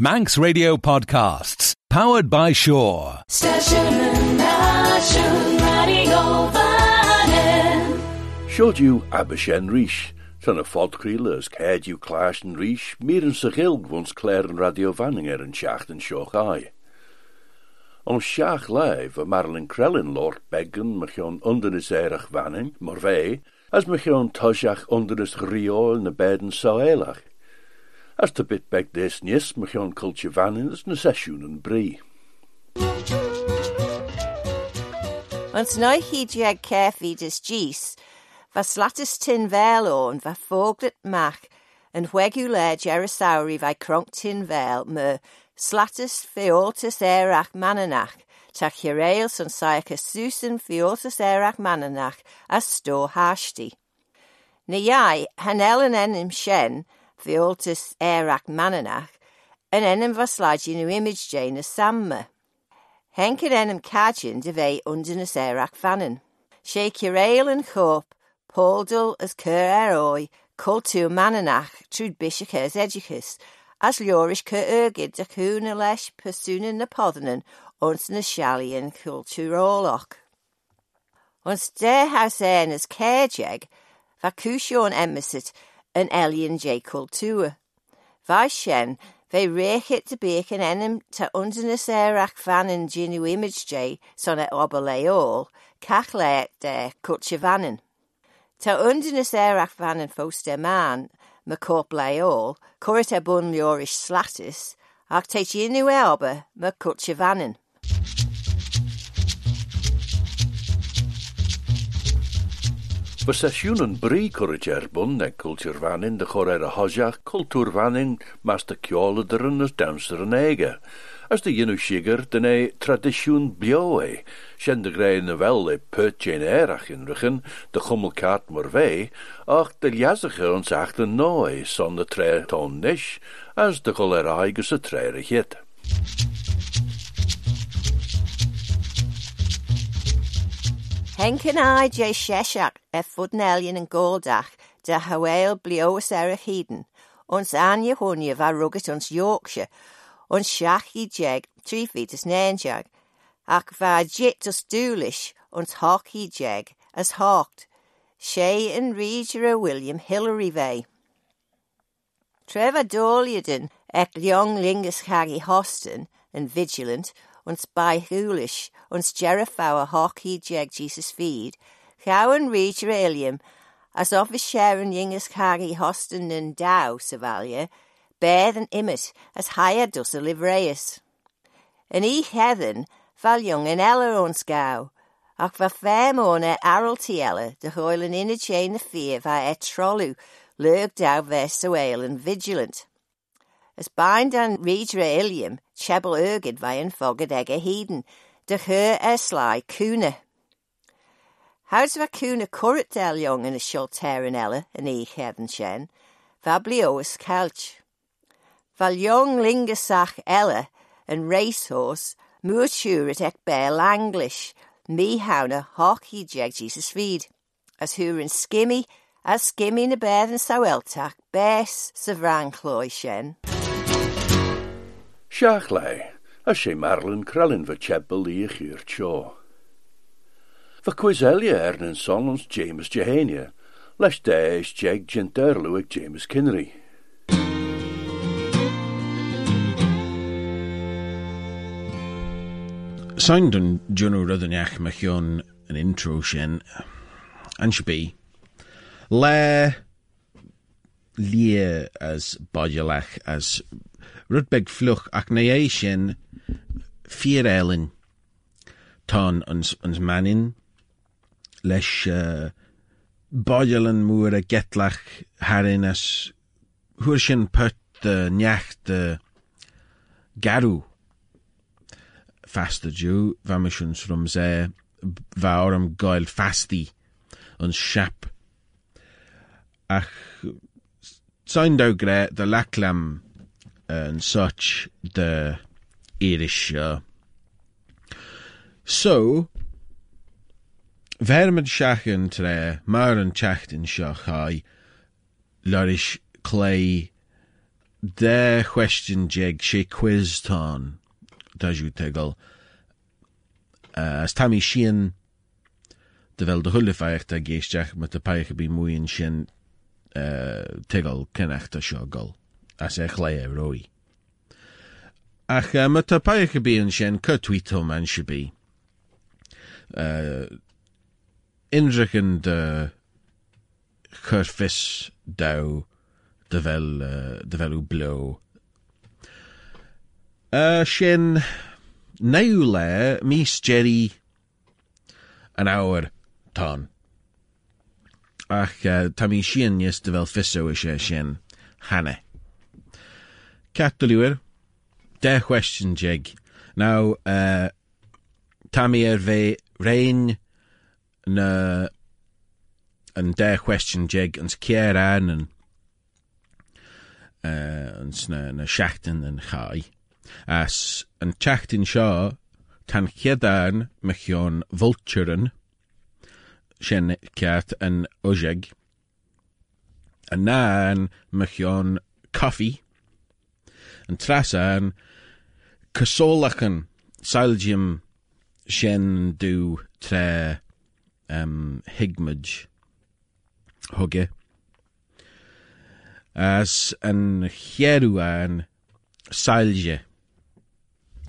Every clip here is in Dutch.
Manx Radio Podcasts, powered by Shore. Station Nation Radio Vannin. Siodú Abishen Rish, tan a fodcríle as céadú cláis an ríis, mír an sa ghilg bhns cléir an radio vanning ar an seach an seochai. An seach leif a Marilyn Krellin Lord Beggan me cheon under is erach vanning, mar vei, as me cheon toseach under is riool na beden saelach. As de bit beg des nis me cheon cultje vanning is na sesiwn an brie. Ons nou hiediag cefi dys gis, fa slatus tin fel o'n fa foglet mach yn hwegu le Jerusauri fa cronc tin fel me slatus feoltus erach mananach ta chireil son saec a susan feoltus erach mananach a sto hashti. Na iau, hanel yn enym sien feoltus erach mananach yn enym faslagi nhw image jane a samma. Henk yn enym cadjin de fe undynus erach fannen. Sé cireil yn chop, poldal as cur er oi, cultú mananach trúd bishach as educus, as leorish cur ergid de cúna leis persúna na poddanan ons na shalian cultúrólach. Ons de haus en as cairjeg, va cúsión emmesit an elian j cultúa. Va shen, Fe réchit de beach an enim ta undanas erach fan in genu image j son e ober leol, cach le de kutche vannen. Ta undanas erach van in fos de man, me corp leol, corit e bun leorish slatis, ac teit inu e ober me Fy sesiwn yn bri cwrdd erbwn neu de chor er a hosiach cultúr fannin mas de ciolad yn ys damser yn ega. As de ynu sigar den e tradisiwn bio e, sien de greu na fel e pert jein erach de chummelkaart mor vei, ach de liazige ons achter noe son de tre ton nish, as de chol er aigus a tre. Henken ai je sheshak e fudnelian and goldach de hawail blios er a heden, ons anje honje va rugged ons Yorkshire, ons shachi jeg tri feet as nenjag, ac va jit as doolish ons hockey jeg as hawked, she and Reger William Hillary vey. Trevor Doliaden ek young lingus hagi hostin and vigilant, ons beithúlis ons Jerry Fower he jeg Jesus feed, Cowan Reacher Ilium, as of his sharing Yingus Kagi Hostin and Dow Savalia, bear than imit as higher dus livreus. And he heathen, valjung and ella ons gow, ach va fairmorne er araltiella, de hoilen in a chain of fear va er etrolu, lurked out ale and vigilant. As bind an readra ilium, chebel urgid vai yn fogad eg a heden, de her er sly cuna. How's va cuna currit del young in a shulter in ella, yn i heddyn shen, va blioas calch. Val young lingasach ella, and racehorse, moor turet ek bear langlish, me hauna hockey jeg Jesus feed, as hu in skimmy, as skimmy na bear than saweltach, bes savran cloy shen. Seach lei, a sé Marilyn Krellin fy chebel i chyr tio. Fy cwiselia ons James Jehania, leis deis jeg genterlu ag James Kinnery. Sound an Juno Ruddenach Machion an intro sin an be le lia as bodulach as rudbeg fluch ach na é sin fier elin tá ans ans manin leis uh, a getlach harin as sin put de necht de garú fasta dú bhaimiisiúns rum sé bhám gáil fastí an seap ach sein da gré de lechlam an such de éris seo. So Vermid seachan tre mar an teachtain seo chai leris clé de question jeg sé quiz tán daú tegel uh, as sin de de a géisteach mat a peiche bí muoin sin uh, tegel cenachta seo gol as é chlé roi. Ach uh, mat a peiche bíon sin cutwító man se bí. Uh, inrichen de churfis dau de vel uh, de velú bló. Uh, sin naú le mís Jerry an áwer tá. Ach uh, tá mí sin níos de vel fiso is sé sin hanne. Catúir de question jig. Now uh, Tammy er ve rein na an de question jig ans ceir an an uh, ans na, na seachtain an chai. As an teachtain seo tan cheadán me cheon vulturen sin ceat an ojeg. An cheon coffee. An trasan cysólachan salgium sin dú tre um, hugge. As an salge.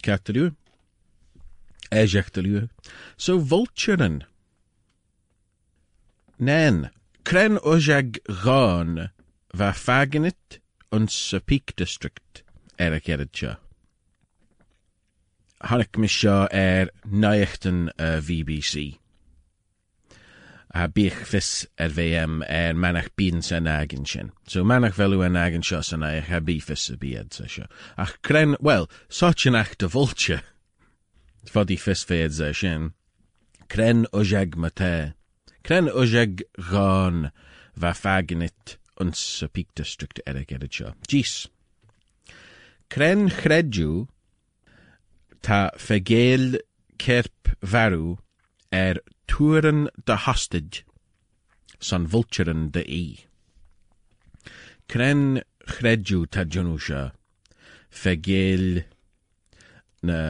Catú? Éiseachtalú. So vulturen. Nen, kren ojag gán va faganit ons Peak District er a seo. Hannig mis a VBC. A bích fis ar VM ar manach bín. So manach velú an agin seo san aich ha bí fis a sa. Ach kren, well, vulture. Fodí fis féad sa sin. Mate. Kren ojag gán va faganit ons sa Peak District er a seo. Gis. Kren tá fegéil kerp varú er túan de hostage san vulturen de í. Kren chredju tá Jonú se fegéil na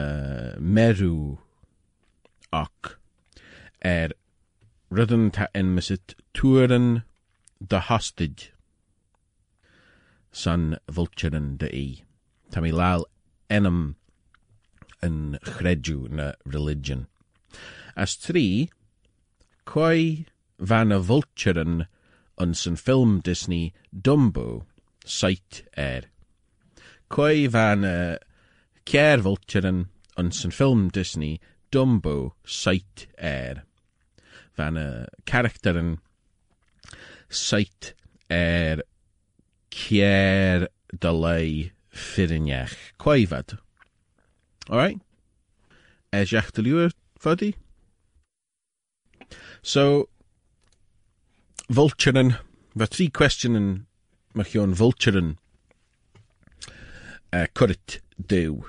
merú ach er rudden tá enmesit túan de hostage san vulturen de í. Tá mi láil enam na religion. As trí, coi van a vulturen an san film Disney Dumbo site er. Coi van a ceir vulturen an san film Disney Dumbo site er. Van a characteren site er ceir de lei firinech. Coivad. Alright? Er jachtelúer fuddy? So, vulturen, va trí questionen ma chion vulturen uh, currit dew.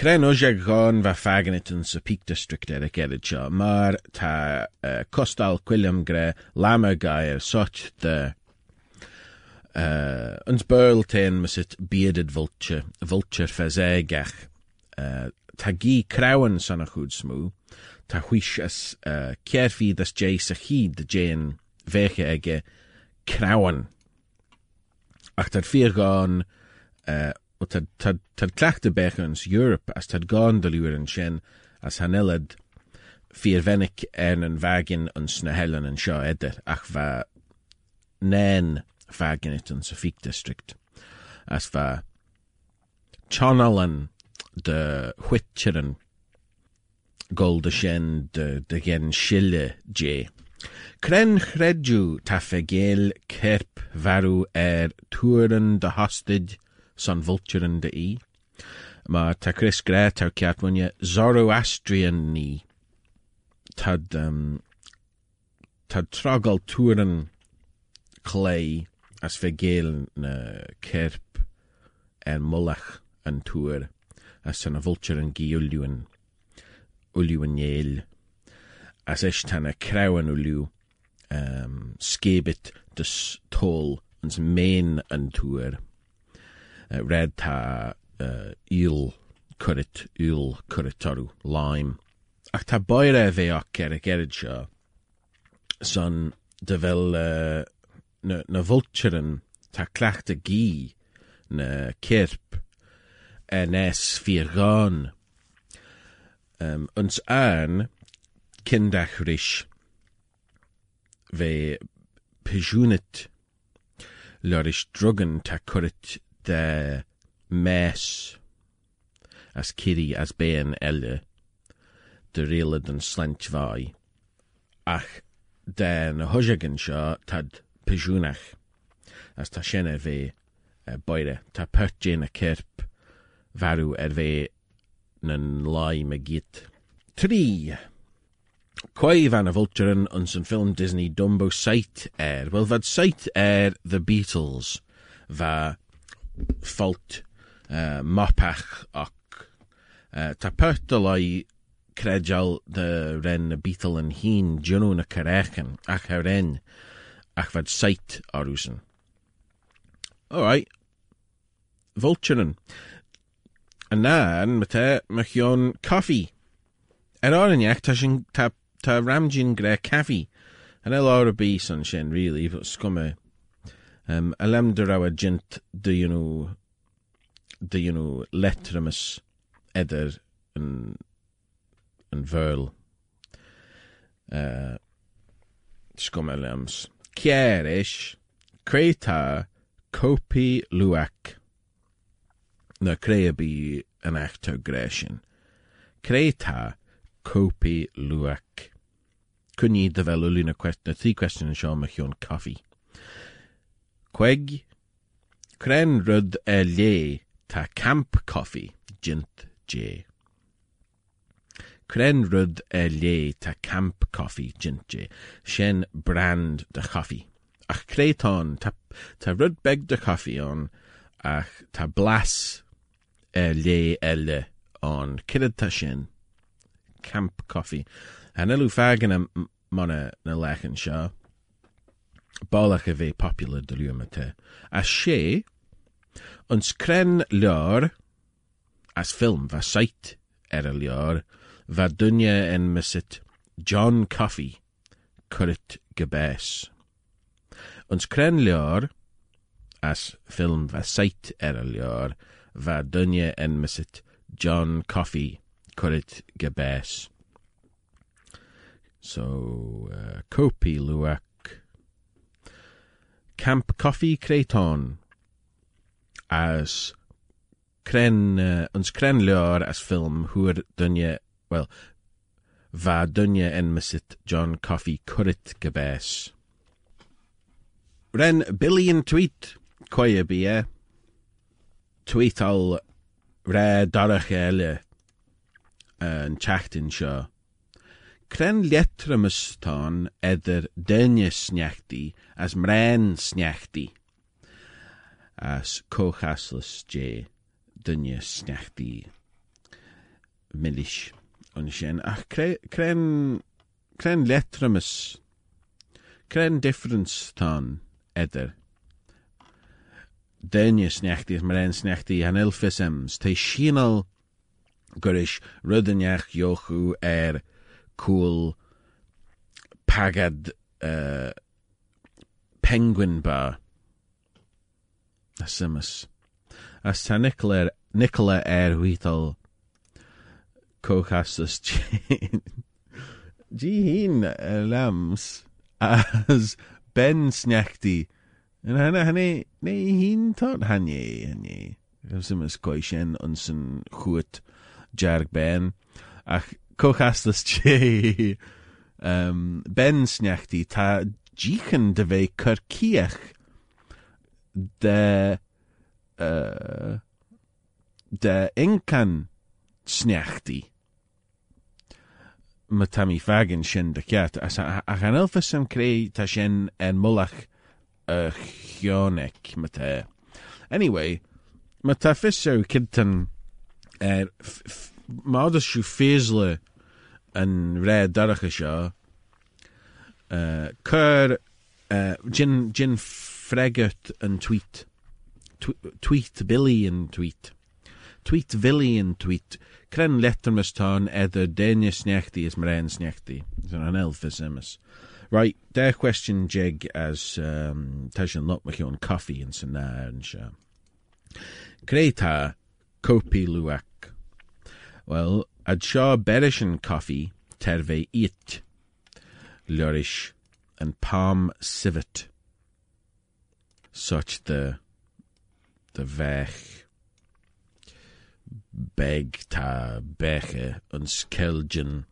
Cren jeg gan va faganit yn sa Peak District er sio, mar ta uh, costal gre lama gair such de uh, ons mas it bearded vulture, vulture fezegach, uh, ta gi krawen san a chud smú, ta huis as uh, jay de jayn veche ege krawen. Ach tad, clachte bechens Europe as tad de luren sin as hanelad fyr venik en an vagin ons na helen an seo eder ach va nen fagin it an sa Peak District. As va Chonalan de Whitcheren gol de de, gen sille dé. Kren chredju kerp varu er túren de hostid san vulturen de i. Ma ta Chris Gret ar ceat munne Zoroastrian ní. Tad, um, tad tragal túren clay as fegéel na kerp en mullach an túr as san a vulturen gi uliwen uliwen yel as is tan a krawen uliw um, skebit dus ans main an red ta uh, il currit, il curritorw, lime. Ac ta y gerid sio, son fel uh, na, na ta gi na kirp en es fyr gan. Um, ons aan kindach rish fe pejunit lorish drugan ta currit de mes as kiri as ben elle de riele den slant vai ach den hujagan seo tad pejunach as ta sienne ve uh, boire ta pert jane a kerp varu er ve nan lai me git. Tri. Quai van a vulturen ons een film Disney Dumbo site er. Wel, vad site er The Beatles va fault uh, mopach ac uh, ta pert o lai credial de ren y Beatle yn hun dynw na carechen ac a ren ac vad site arwsen. Alright. Vulturen. En dan met he mag jon koffie. Er ar yn iach ta sin ta, ta ramjin gre caffi. En el ar bi son sin really, but scumme. Um, de rawa jint de you know de you know letramus eder yn yn verl. Uh, scumme lems. Kierish, Creta, Kopi Luak. na crea bí an achtar gréisisin. Crétá cópi luach. Cunní de bheith lúna na trí question seo me chiún caí. Queg, Cren rud e lé tá camp coffee gint J. Cren rud e lé tá camp coffee gint J. Sin brand de coffee. Ach crétán tá, tá rud beg de coffee an ach tá blas e lé elle an kidta sin camp coffee an elú fagan am mana na lechan seo bheith popular de luúmate a sé ons cren leor as film va seit er a leor va dunne en misit John Coffee currit gebés. Ons cren leor as film va seit er a leor va dunne en misit John Coffee currit gebés. So, uh, Kopi luak. Camp Coffee Creighton as cren, uh, leor as film hwyr dunne, well, va dunne en misit John Coffee currit gebés. Ren billion tweet koye bie. Tweet al re darach eile yn teachtain seo. Cren letramus tán idir dunne sneachtaí as mrain sneachtaí as cóchaslas dé dunne sneachtaí milliis an sin ach cren cren letramus cren difference idir dunne sneachtaí as mrain sneachtaí an ilfisems te sinal guris rudaneach jochu ar cool pagad uh, penguin bar. A simus. As ta Nicola, Nicola er huital cochastas G hin lams as ben snechti. En hana hane ne hin tot hanye hanye. Simus koishen unsen chuit jarg ben. Ach cochastas che um, ben sneachtaí tá ddíchan de bheith churcíach de uh, de incan sneachtaí ma tá mí fagin de as a, a an elfa san cré tá sin an mulach. Anyway, ma tá fisú kintan er féesle an ré daracha seo uh, chur uh, an tweet tw- tweet Billy yn tweet. Tweet Billy yn tweet. Cren letter mis tan edder denia snechti is mren snechti. Is an elfis emis. Right, their question jig as um, tashin lot coffee and sana and sha. Creta kopi luak. Well, ad shaw berishin coffee terve it. Palm civet. Such the the vech beg ta beche uns kelgen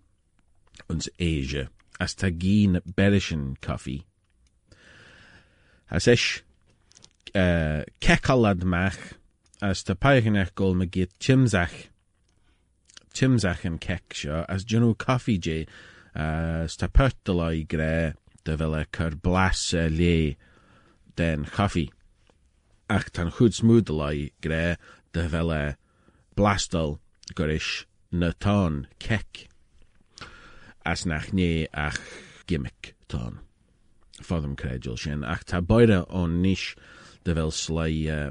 uns Asia as ta gien berishin coffee. As ish uh, kekalad mach as chimzach chimzach yn kek seo as jynw coffee je as ta pertalai gre de vele cur blas uh, le den coffee ach tan chud smúdalai gre de vele blastal gorish na tán kek as nach né ach gimmick tán. Fodum credul sin. Ach tá beide ón níis de bhfuil slai uh,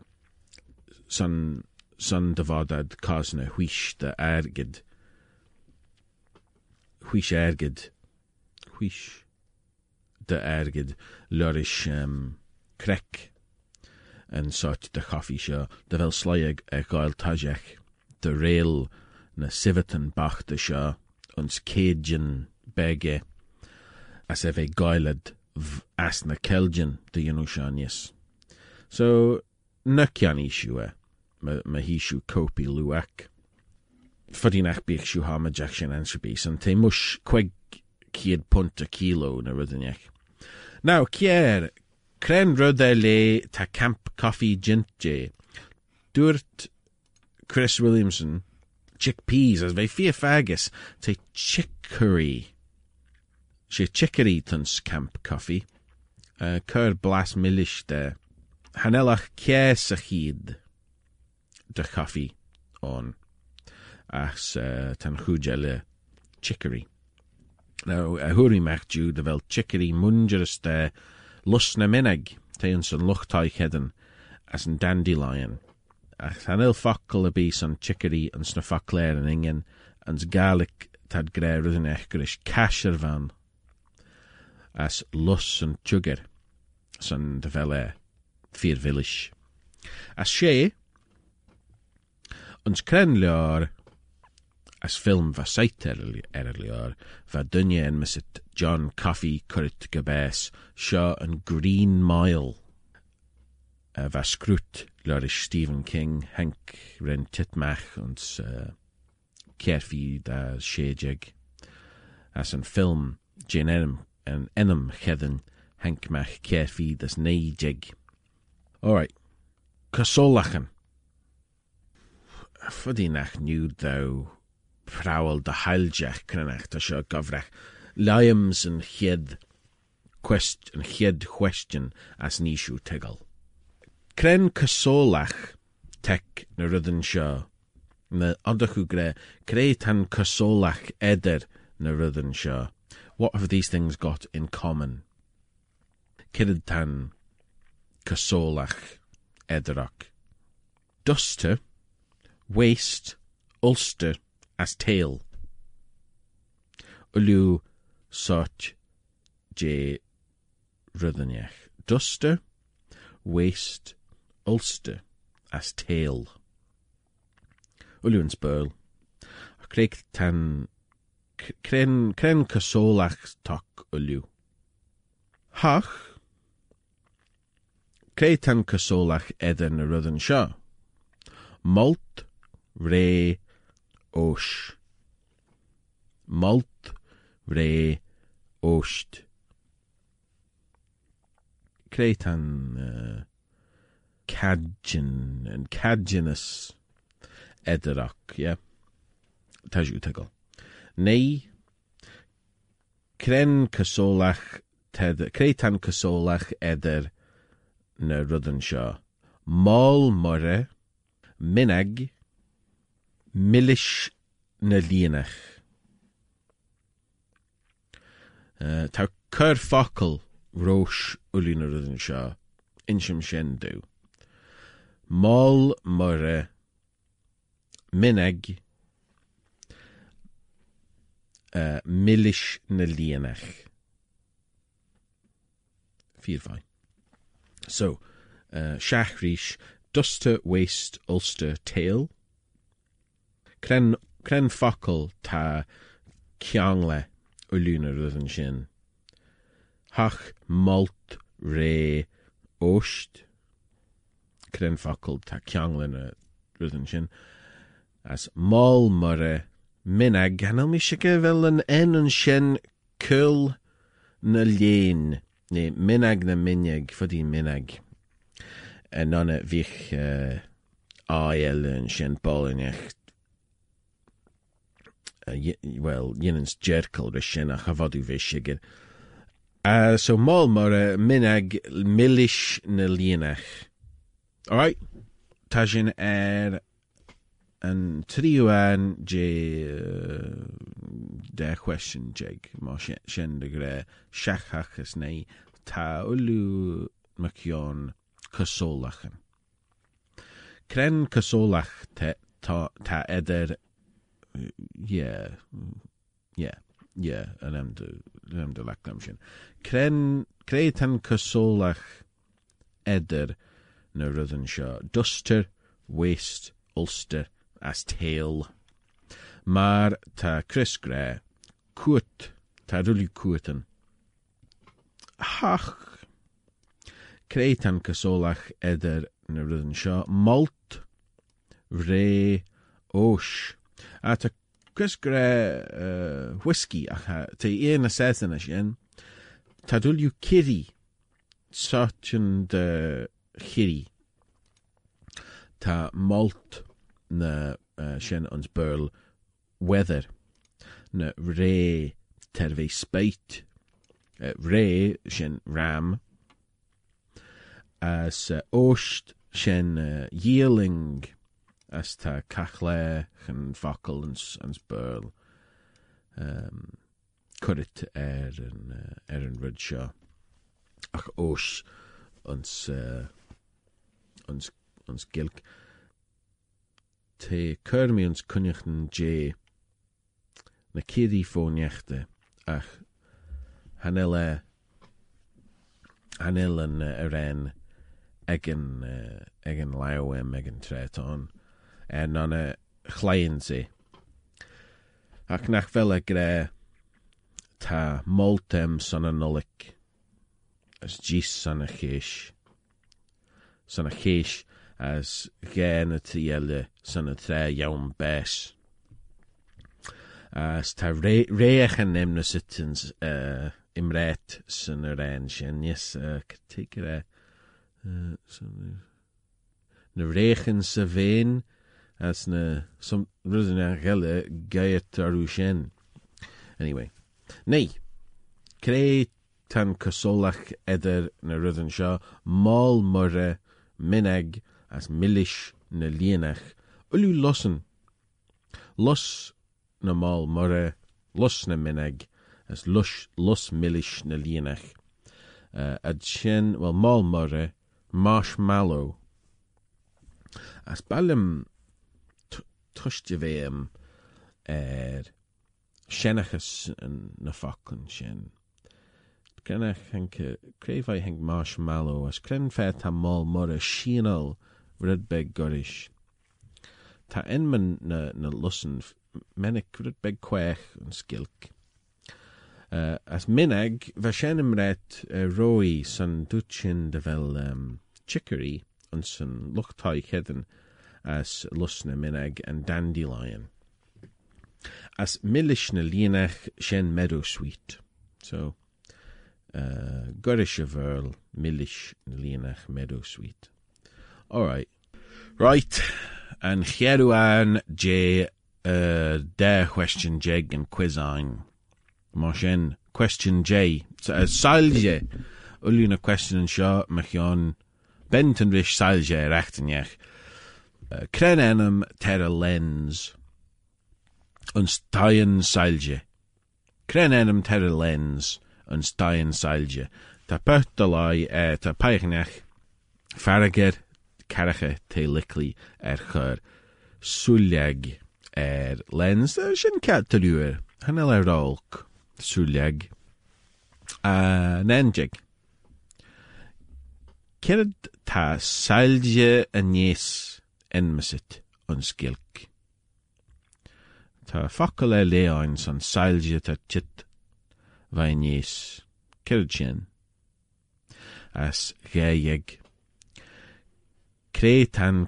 san san devadad cosna huish de ergid huish ergid huish de ergid lurish um, crec. An sort de coffee seo. De bhfuil sleiag a gáil tajeach de réal na sivatan bachta seo. Ons céjin bege. As e bheith gailad v- as na Kelgin de. So e ma, ma híisiú cópi luach. Fodí nach bích siú hama jack te quig ciad punt a kilo na rudanech. Now, Kier, cren rud e le ta camp coffee gint je. Dúirt Chris Williamson chickpeas as bheith fia fagus te chicory. sé chicory tuns camp coffee. Uh, cur blas millish de. Hanelach a de coffee on as uh, tan chújele chicory. Now, a húri meach dú de vel chicory mungerus de lus na minnig te as an dandelion. Ach han il bís an chicory an sna fakler an ingen ans gaelic tad gre rydyn van as lus an sugar san de vele fyr village. As sé, ons kren lear as film va seit er va en John Coffey currit gebes seo an Green Mile uh, va is Stephen King Henk ren titmach ons uh, kerfi da séjeg as film Jane Enum an enum Henk mach kerfi das neijeg. Alright. Kasolachen. Nach niw daw prawel de heiljech crynach ta sio gofrach. Liams yn chied quest yn chied question as nisw tegel. Cren casolach tec na. Na odach yw gre, creu tan eder na. What have these things got in common? Cyrryd tan ederach. Duster, waist, ulster, as tail. Ulu sort je ryddyniach. Duster, waist, ulster, as tail. Ulu yn spurl. Craig tan cren, cren casolach toc ulu. Hach, tan casolach y rydyn sio. Malt, re, osh. Malt, re, osht. Creu tan uh, cadginus edyrach, yeah. Tajw tegol. Neu, cren casolach ted, creu tan casolach eder na sio. Mol minag, milish na líanach. Uh, tá cur focail rós ulí na rudin seo insim sin dú. Mol murre mineg uh, millish na. So, uh, Shachrish, Duster, Waist, Ulster, Tail. Cren, ta ciangle uluna rydyn sin. Hach malt re ost. Cren focal ta ciangle na rydyn sin. As mal murre minag, hanel mi sike fel yn en yn sin cwl na lien. Nee, minag na minig, fyddi minag. Wel, jenens jerkel de sin a chavadu vishiger. Uh, so mal mar uh, minag millish na lienach. Alright. Ta sin er an trio an je uh, de question jeg ma sin de gre seachachas nei ta ulu macion cysolachen. Cren cysolach te, ta, ta eder yeah yeah yeah yn dy yn am. Cren creu tan cysolach eder na. Duster, waist, ulster, as tail. Mar ta Chris Gre, ta rwli cwtan. Hach, creu tan cysolach eder na. Malt, re, osh. A Chris Gre uh, whisky ach ha, ta un a sesen a sin. Ta rwli kiri, and uh, chiri. Ta malt, na uh, ons weather na ré ter bvé speit uh, ré sin ram as uh, oost sin as tá cachle chan fakkel ans, ans burl um, churit er an uh, er an rud seo ach os ons uh, gilk te churmi ons kunnichten J kidi fónechte ach hanelle hanel an uh, aren egen uh, egen lauem egen treton en an a chlein se ach nach fel gre ta moltem son a nolik as gis son chéis son as gen y y bes. As ta re reach sittens uh, imret son yr en yes, e. Uh, as na som rydyn a gelle gaiet arw sin. Anyway, nei, creu tan cysolach eder na rydyn sio, mol myrre, mineg, as millish na lienach, ulu lossen. Los na mal murre, los na mineg, as lush, los millish na lienach. Uh, ad sin, well, mal murre, marshmallow. As balum tushti veum er shenachas na fakun sin. Grenach henke, crefai henk marshmallow, as cren mal murre shinal, rudbeg gorish. Ta na, na lussen menig rudbeg kwech yn skilk. Uh, as minag, va ret uh, roi san dutchin de vel um, chicory on san luchtai hedden as lusne minag and dandelion. As millish na lienach shen meadow sweet. So, uh, gorish verl, lienach meadow sweet. All right. Right. And cheadú an J uh, question jeg and. Mar sin question J. Uh, Salje. Ulúna question an seo me chean benton ris salje rechtenjech. Uh, Kren enam ter a lens. Staien salje. Kren enam ter a lens. An staien salje. Ta pert a lai e ta peichnech. Farrager té liclí ar chur súleag ar lens uh, sin ceúir hanna le rálc súleag a nenjig. Cead tá sailge a enmasit an skilk. Tá facail le léáin san sailge tar tit bhain as réig. Cré tan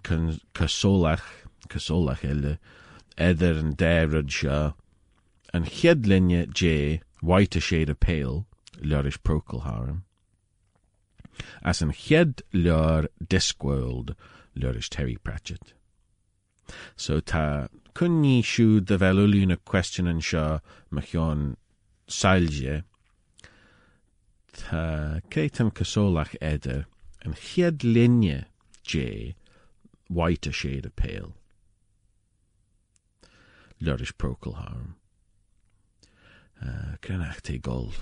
cosólach cosólach eile idir an déirad seo dé white shade of pale leirish procol harm. As an chiad leir discworld leirish Terry Pratchett. So tá cunní siúd de bheúlína question an seo me cheán sailge Tá céitam cosólach éidir an chiad linne J white a shade of pale. Leirish procol harm. Uh, gol.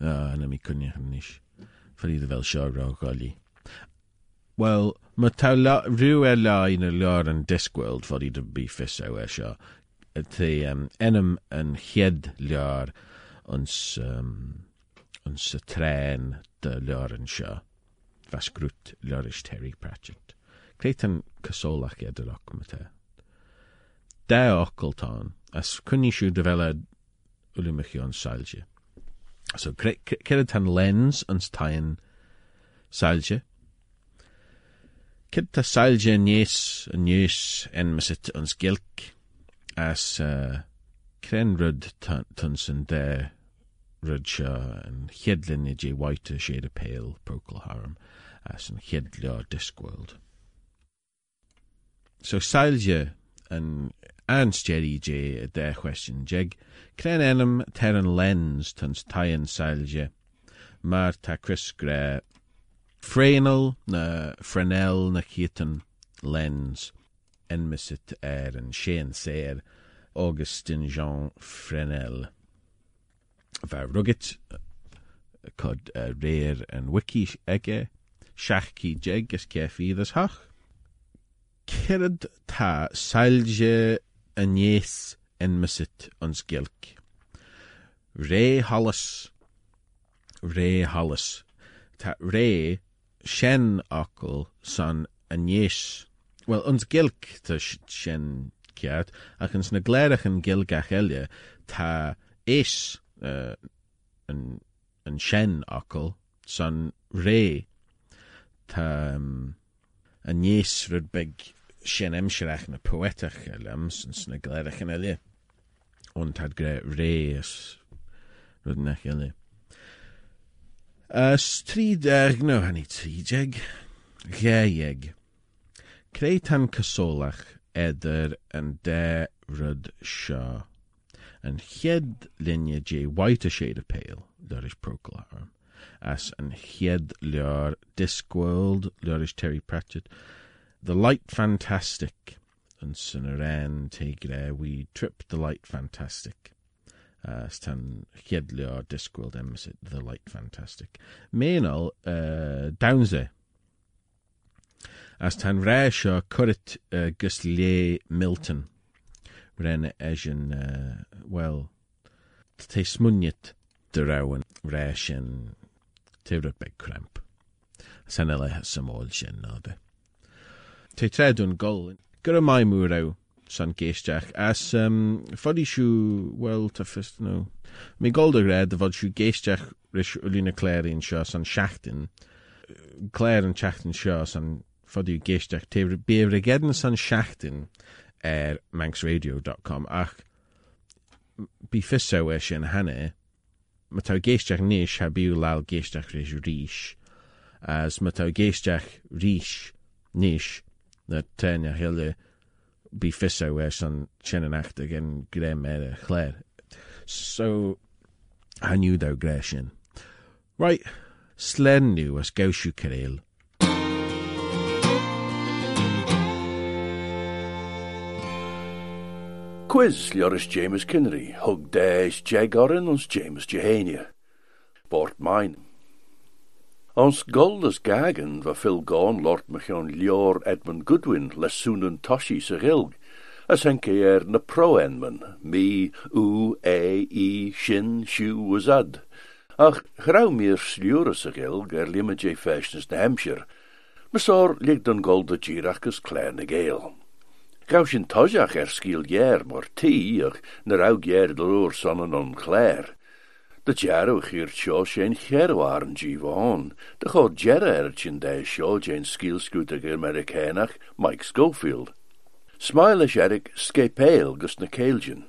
Na cynnych yn nis. Fyrdd fel sio ro goli. Wel, mae ta la, rhyw e la un y lor yn disgwyl fod i dy bu ffiso e sio. Te um, enam um, lor yn sio. Fas grwt lor is Terry Pratchett. Yn cysolach edrych ac mae te. Occultán as cunní siú de bheile sailge. So cead tan lens ans tain sailge. Cid tá sailge níos a níos en mesit ans gilk as uh, cren rud tan san de rud seo an chiedlin i white shade of pale procol harm as an chiedlio discworld. So sailge an ans Jerry J de question jeg, cren enam ter an lens tans taien sailge, mar ta Chris gre Frenel na Frenel na chitan lens enmisit er an séan séir Augustin Jean Frenel. Var rugget cod uh, réir an wiki ege, seachcí jeg is cefidas hach. Cirad tá sailge a níos en misit ons gilk. Ré hallas, ré hallas. Tá ré shen akul san a níos. Well, ons gilk tá shen ceart, ach ans na gléirech an gilgach eile is uh, an, an shen akul san ré tá um, a níos rud beg sin imseach na poetach lams na gléirech an eile ón tad gré réas rud nach eile. As trídeag nó hanní trídeag géag. Cré tan cosólach idir an dé rud seo. An chiad linne dé white a shade of pale there is procol harm. As an chiad leor Discworld there is Terry Pratchett. The Light Fantastic yn sy'n yr en teigre we trip The Light Fantastic. Uh, stan chiedlio disgwyl emysit The Light Fantastic. Menol, uh, Downse. As tan rhaid sio cwrit uh, Milton. Ren eisiau, uh, wel, te smwniet dy rawn rhaid sy'n teirwyd beg cramp. Sen ele symol sy'n de. Te tredwn gol. Gyda mai geisteach. As um, ffodi siw, wel, ta ffist, no. Mi gold y red, fod siw geisteach rys ulina Claire yn sio san san ffodi geisteach. Te regedyn san siachtin er manxradio.com ach bi ffisso eis yn hanne mae taw geisteach nish ha as geisteach rys nish na ten a hele bi fisso eis an sin an achta gen grem er a chléir. So, haniu daw gre sin. Right, slen nu as gawsiw caréil. Quiz Ljoris James Kinnery, hug des jeg orin ons James Jehania. Bort mine. Ons goldes gagen Phil gone lord machon lior Edmund Goodwin les soenen toshi gilg, as er na pro enman, mi, u, e, shin, shu, was ad. Ach, grauw meer slure se gilg er limme je fashiones na Hampshire, Mesor ligt dan golde girach gus kleine geel. Gauw sin tojach er skiel jer mor ach na rau jer de loer sonnen on clair. De jaro hier sien cherwaren givon, de chin de sio jen skiel scooter Americanach Mike Schofield. Smile is erik skepeil gus na keeljen.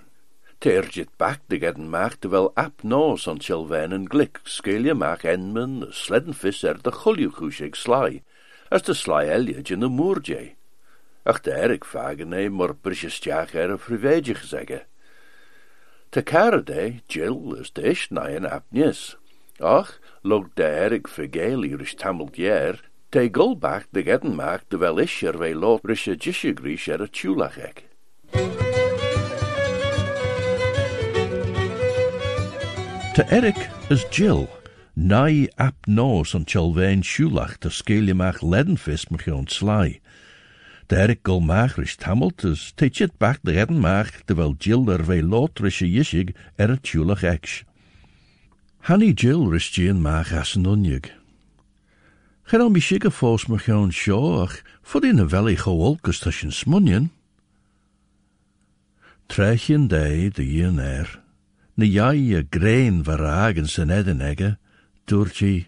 Teerjit bak de gedden maak de wel ap nos on chilven en glik, skelje maak enmen, sledden vis er de chuljuchusig sly, as de sly elje in de moerje. Ach de erik vagen nee, maar brisjestjach er zeggen. Te karade, Jill is de ish naien apnies. Ach, log de erik vergeel irish tamelt jer, te gulbach de gedden maak de wel isher we lot er a tjulachek. Te Eric is Jill, nai ap nos an chelvein shulach te skelimach ledenfist mach on sly. De Eric gul machrish tamiltus, te chit bach de de wel Jill er ve lotrische yishig er a tjulach eksh. Hanny Jill rish gien mach as an unjig. Gen al mi shige fos mach on sjo, ach, fod in a veli choolkus tushin smunjen. Trechen dei de yin er, na jaie grein varagen sen edenegge, doortje.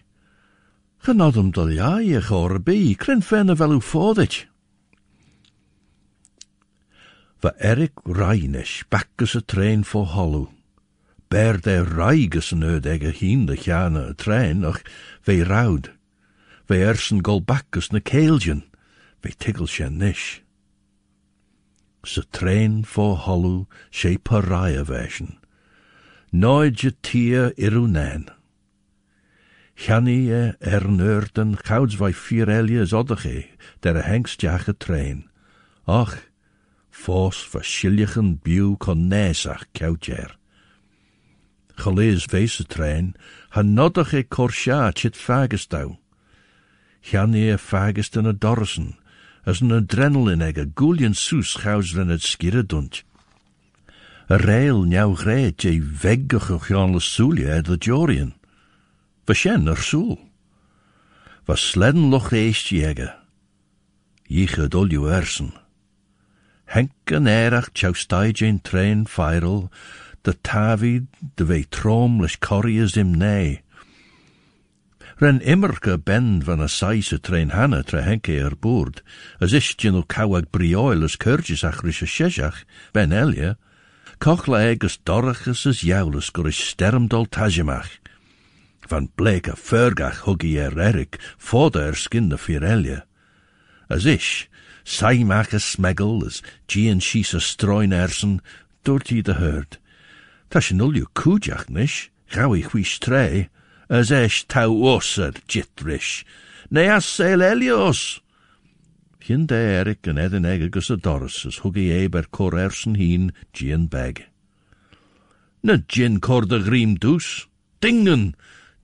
Genadum dal jaie gore bi, kren fenne wel u fodit. Va Erik Reinisch bakkes a trein for hollow. Ber de reiges hien de jane trein, ach ve raud. Ve ersen gol bakkes na keeljen, ve tigelsjen nish. Sa trein for hollow, she pariah version. Nooit tier irunen. Jannie er neurten gouds wij vier elje zoddige, der hengstjage trein. Ach, fos verschilligen biu kon nesach koutjer. Gelees weese trein, han noddige korsja chit fagestau. Jannie fagest in a dorsen, as een adrenalin egge goelien soes gouds ren het skirre dunt. A rail njau greet je veggige gjanle soelje uit de jorien. Vashen er soel. Was sledden loch reest jegge. Jiche dolju ersen. Henken erach tjau staidjen trein feirel, de tavi de trom les corriers im nee. Ren immerke bend van a saise trein hanne tre henke er boord, as is gin cawag brioil as curges ach rische sheshach, ben elia, dorachus as jaulus gur is stermdol. Van bleke fergach huggy er erik, foda er skin de firelia. As ish, saimach as smegel, as gian shees a stroin ersen, dorti de herd. Tashinulju kujach nish, gawi hui stray, as esh tau os er jitrish, ne as elios. Hyn de Erik yn edyn eg agos y doris as hwgi eib er cor ersen hyn gian beg. Na gin cor de grim dws, dingen,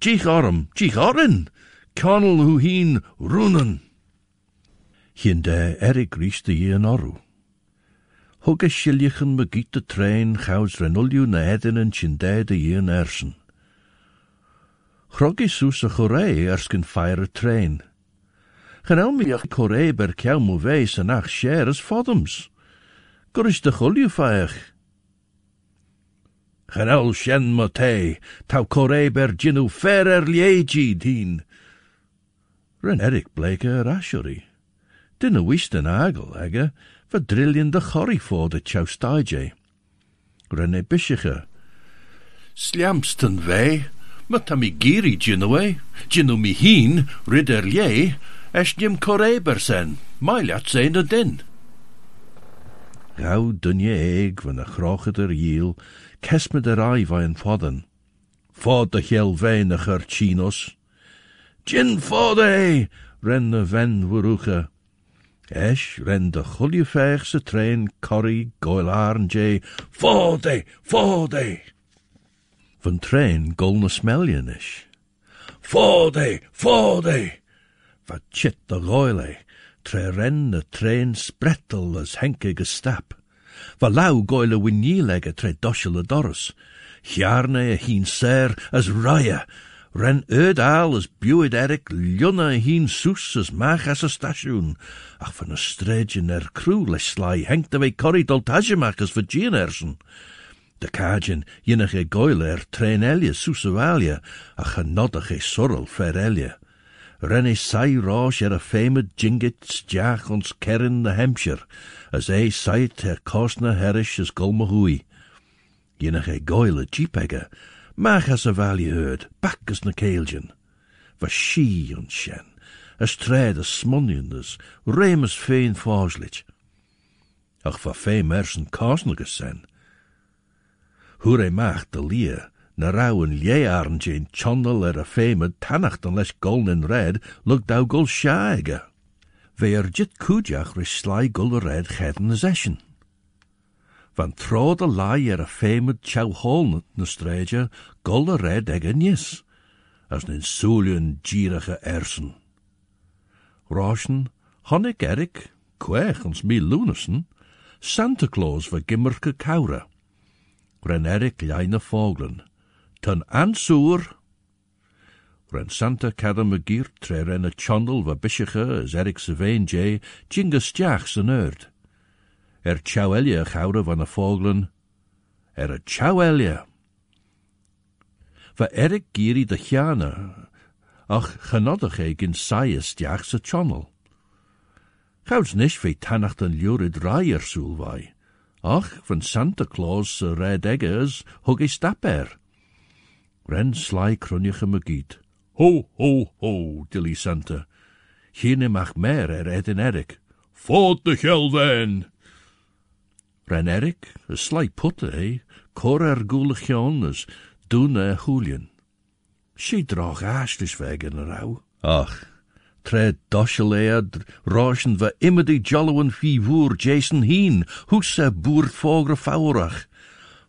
gich orm, gich orin, hyn runen. Hyn de Erik rys de yn orw. Hwg e silichen me giet de trein chawds renulju na yn chinde de yn ersen. Chroggy soes a choré erskin fire a trein. Gan mi ach choré ber wees en ach as foddums. Gor is de chulju feich. Gan shen te, tau choré ber ginu fer er lieji dien. Ren Erik bleke er ashuri. Dinna wist an agel, ege, va drillien de chorry for de chau staige. Ren e bishiche. Sliamston wei, maar tam mi giri ginnowe, ginno mi heen, ridder je, es nim koreber sen, zijn de din. Gauw dunje eeg van de groche der jiel, kes me der ai van fodden. Fod de heel weiniger chinos. Gin fode, ren de ven wuruche. Esch ren de chuljeveegse trein corrie goilaren je, fode, fode. Van trein golne smeljen is. Forde, forde! Va chit de roile, tre ren de train sprettel as henke gestap. Va lau goile winnielege tre doshele dorus. Hjarne hien ser as raya, ren öd al as buid erik ljunna hien soes as mach as a stasjoen. Ach van a stredjen er crew les sly henk de wei corrie doltajemach as Virgin ersen. De cajin jinnach e goile er trein elia susawalia, a chanodach e sorrel fer elia. Ren e sai rosh er a famed jingit stjach ons kerin de Hampshire, as e sait er kosna herish as gulmahui. Jinnach e goile jeepegger, mach as a valley herd, back as na keeljen. Va she on shen, as tred as smunion as remus fein foslich. Ach va fe mersen kosnagus sen. Hure macht de lia, na rauwen liearn jane chonnel er a famed tannacht an leis golden red, lug dau gul shaige. Ve er jit kujach ris sly gul red cheden na zeshen. Van tro de lai er a famed chow na streidje, gul red eg nis, as nin soelion gierige ersen. Roshen, honnig erik, kwech ons mi lunassen, Santa Claus va gimmerke kaura. Ren Erik leine vogelen. Ten ansoer. Ren Santa me giert tre a chondel va as Erik vein jay, jingus jach. Er chow elia choude van a vogelen. Er elia. Va Erik giri de chiana, ach genodig eik in saies jach se chonnel. Gouds nisch ve tannacht een lurid soel vai. Ach, van Santa Claus red eggers hug is stapper. Ren sly krunjige me giet. Ho, ho, ho, dilly Santa. Gine mag mer er ed in Erik. De gelven! Ren Erik, a sly putte, eh, cor er goelig as doen er Julian. She drog aastis weg in rauw. Ach, tre va immedi jollowen fi Jason heen, husse boert vogre faurach.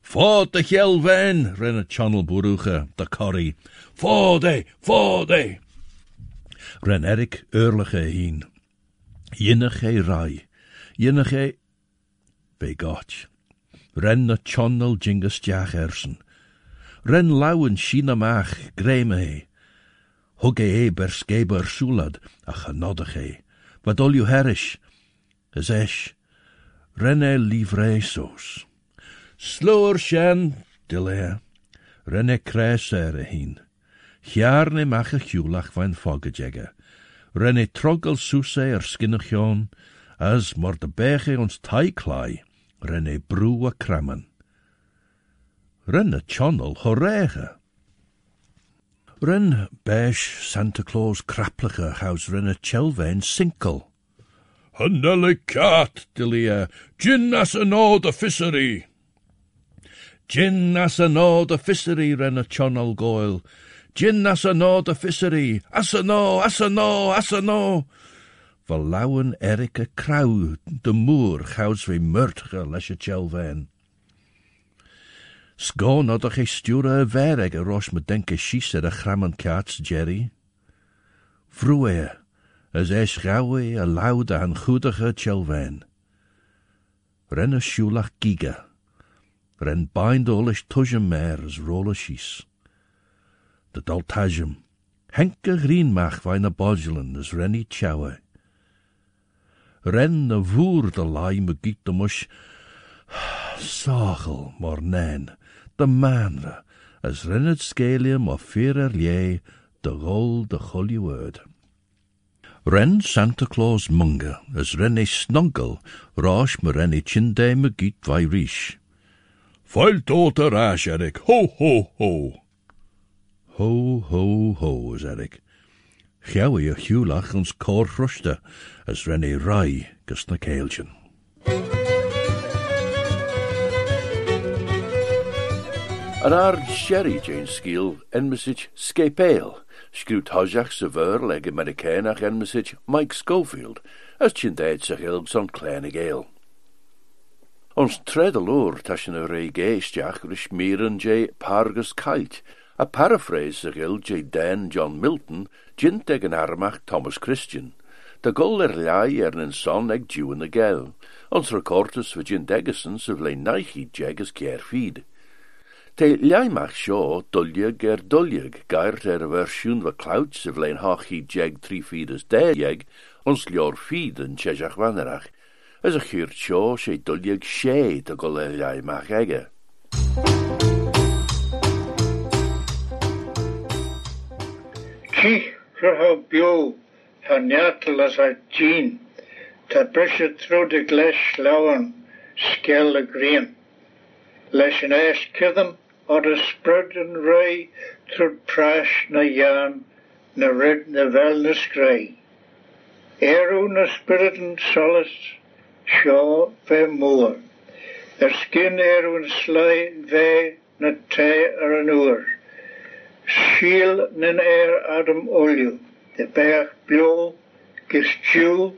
Fort de gelven, renne channel boeruge, de corrie. Forde, forde! Ren Erik heen. Jinnige rai, jinnige begotch. Ren na channel jingus jach ersen. Ren lauwen shinamach greme he. Hugge e ber skeber soelad, a genodig e. Wat ol ju herish, as esh, renne livresos. Sloer shen, dilea, renne kresere hin. Hjarne mache hjulach van foggejegge. Renne troggel soese er as mor de bege ons taiklai, renne broe krammen. Renne chonnel horrege. Ren besh Santa Claus kraplige house renne chelvein sinkel. Hanelle cat, dilia, gin as an the fishery. Gin as an the fishery, renne chonnel goil. Gin as an the fishery, as an o, as o, as o. Verlauwen Erike krauw, de moer, gouds we murtige lesje oeddech ei stwra y fereg a ros me denke schies er a chraman kaats Jerry. Vroe, as eis gawe a lauda an goedige chelven. Ren a siulach giga. Ren bind olish tujem mer as rolle schies. De daltajem. Henke greenmach a bodjelen as renny chowe. Ren a voer de lai me giet de mush. Sachel, mor nen. de manre, as rinnet scalium of fearer lie, de gol de chully word. Ren Santa Claus munga, as renne snuggle, rosh me renne chinde me giet vai rish. Foil tote rash, Eric, ho, ho, ho. Ho, ho, ho, Eric. Gjawe je hjulach ons kor ruste, as renne rai, gus na keelchen. An ar sherry Jane Skiel en message Scapeale, skruwt hojach se ver leg Amerikanach en message Mike Schofield, as chindeid zich ilgs on kleine geel. Ons tredel oor taschen a rei geestjach rish mieren jay pargus kite, A paraphrase the gil J. Dan John Milton, jint ag an armach Thomas Christian. Da gol er lai er yn son ag diw yn y gel. Ons recortus fy jint egeson sy'n flein naichi jeg as kier feed. Te sio dwliag er dwliag, gair er y fersiwn fy clawt sy'n flein hochi jeg tri feed as de jeg, ons lior feed yn chesach fanerach. As a chyr sio se dwliag se da gol er rho bio ha neatel as a jean, ta brishe through de glesh lawan, skell a green. Lesh an ash kitham, or a spread and ray, through prash na yan, na red na wellness grey. Eru na spirit and solace, shaw ve moor. Er skin eru and sly ve na te ar an oor. Shiel nin air Adam olju, de berg blå, gestju,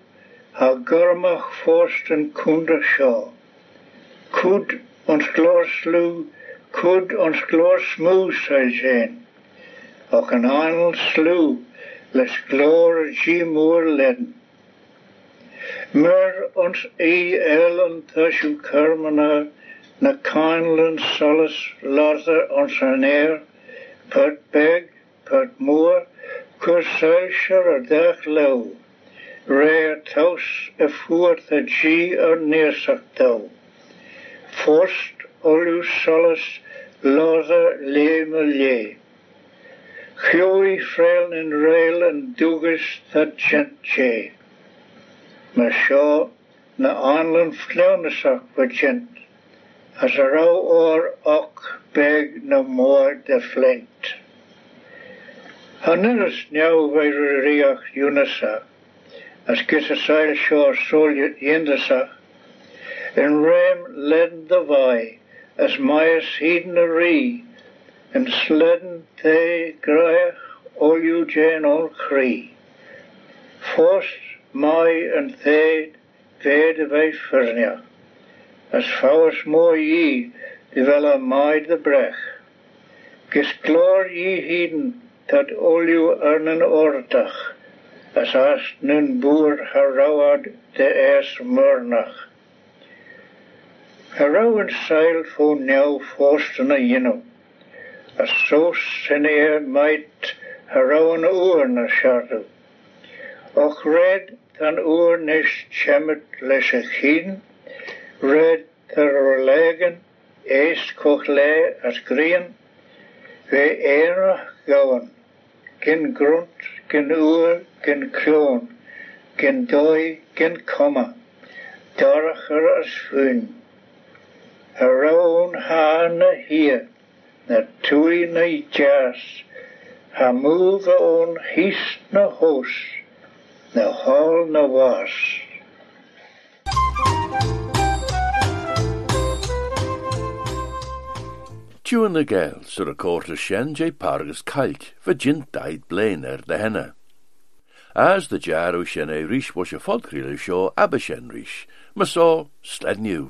ha gormach forst en kunda shaw. Kud ons glor slu, kud ons glor smooth, zei zijn. Och een slu, les glor moer ledden. Mer ons e ellen tashu kermana, na kindlen solace larther ons an air, put beg, put moor, cwrs seilsir ar dech lew. Rare taus y ffwrdd y gi ar neersach daw. Forst olw solas lodda le my le. Chio'i ffreil yn reil yn dwgys that gent che. Mae sio na anlan flewnysach fy gent. As a raw o'r och beg na môr de flint. Hanner is nieuw weer riach junasa, as gis a sail shore sol yendasa, en ram led the vai, as myas heden a ree, en sledden they graach all you jan all cree. Forst my and they vede wij furnia, as fouwers mooi ye, a maid de brech. Gis glor ye heden, dat olju arnen ordach, as ast nun boer harawad de es murnach. Harawan seil fo nieuw a jino, as so sin eer might harawan oer na shardu. Och red dan oer nis chemet les a chien, red ter legen, éis koch le as grien we ere gaan gin grond gin oer gin kroon gin dooi gin komme dariger as hun a raon hane hier na toe na jazz ha move on hies na hoos na hall na was. Thank you. Y gel sy'r y cwrt y sien jay pargus cailt, fy jint daid blaen er de henna. As the jar o sien ei rish was y ffod cril sio ab y sien rish, ma so sled new.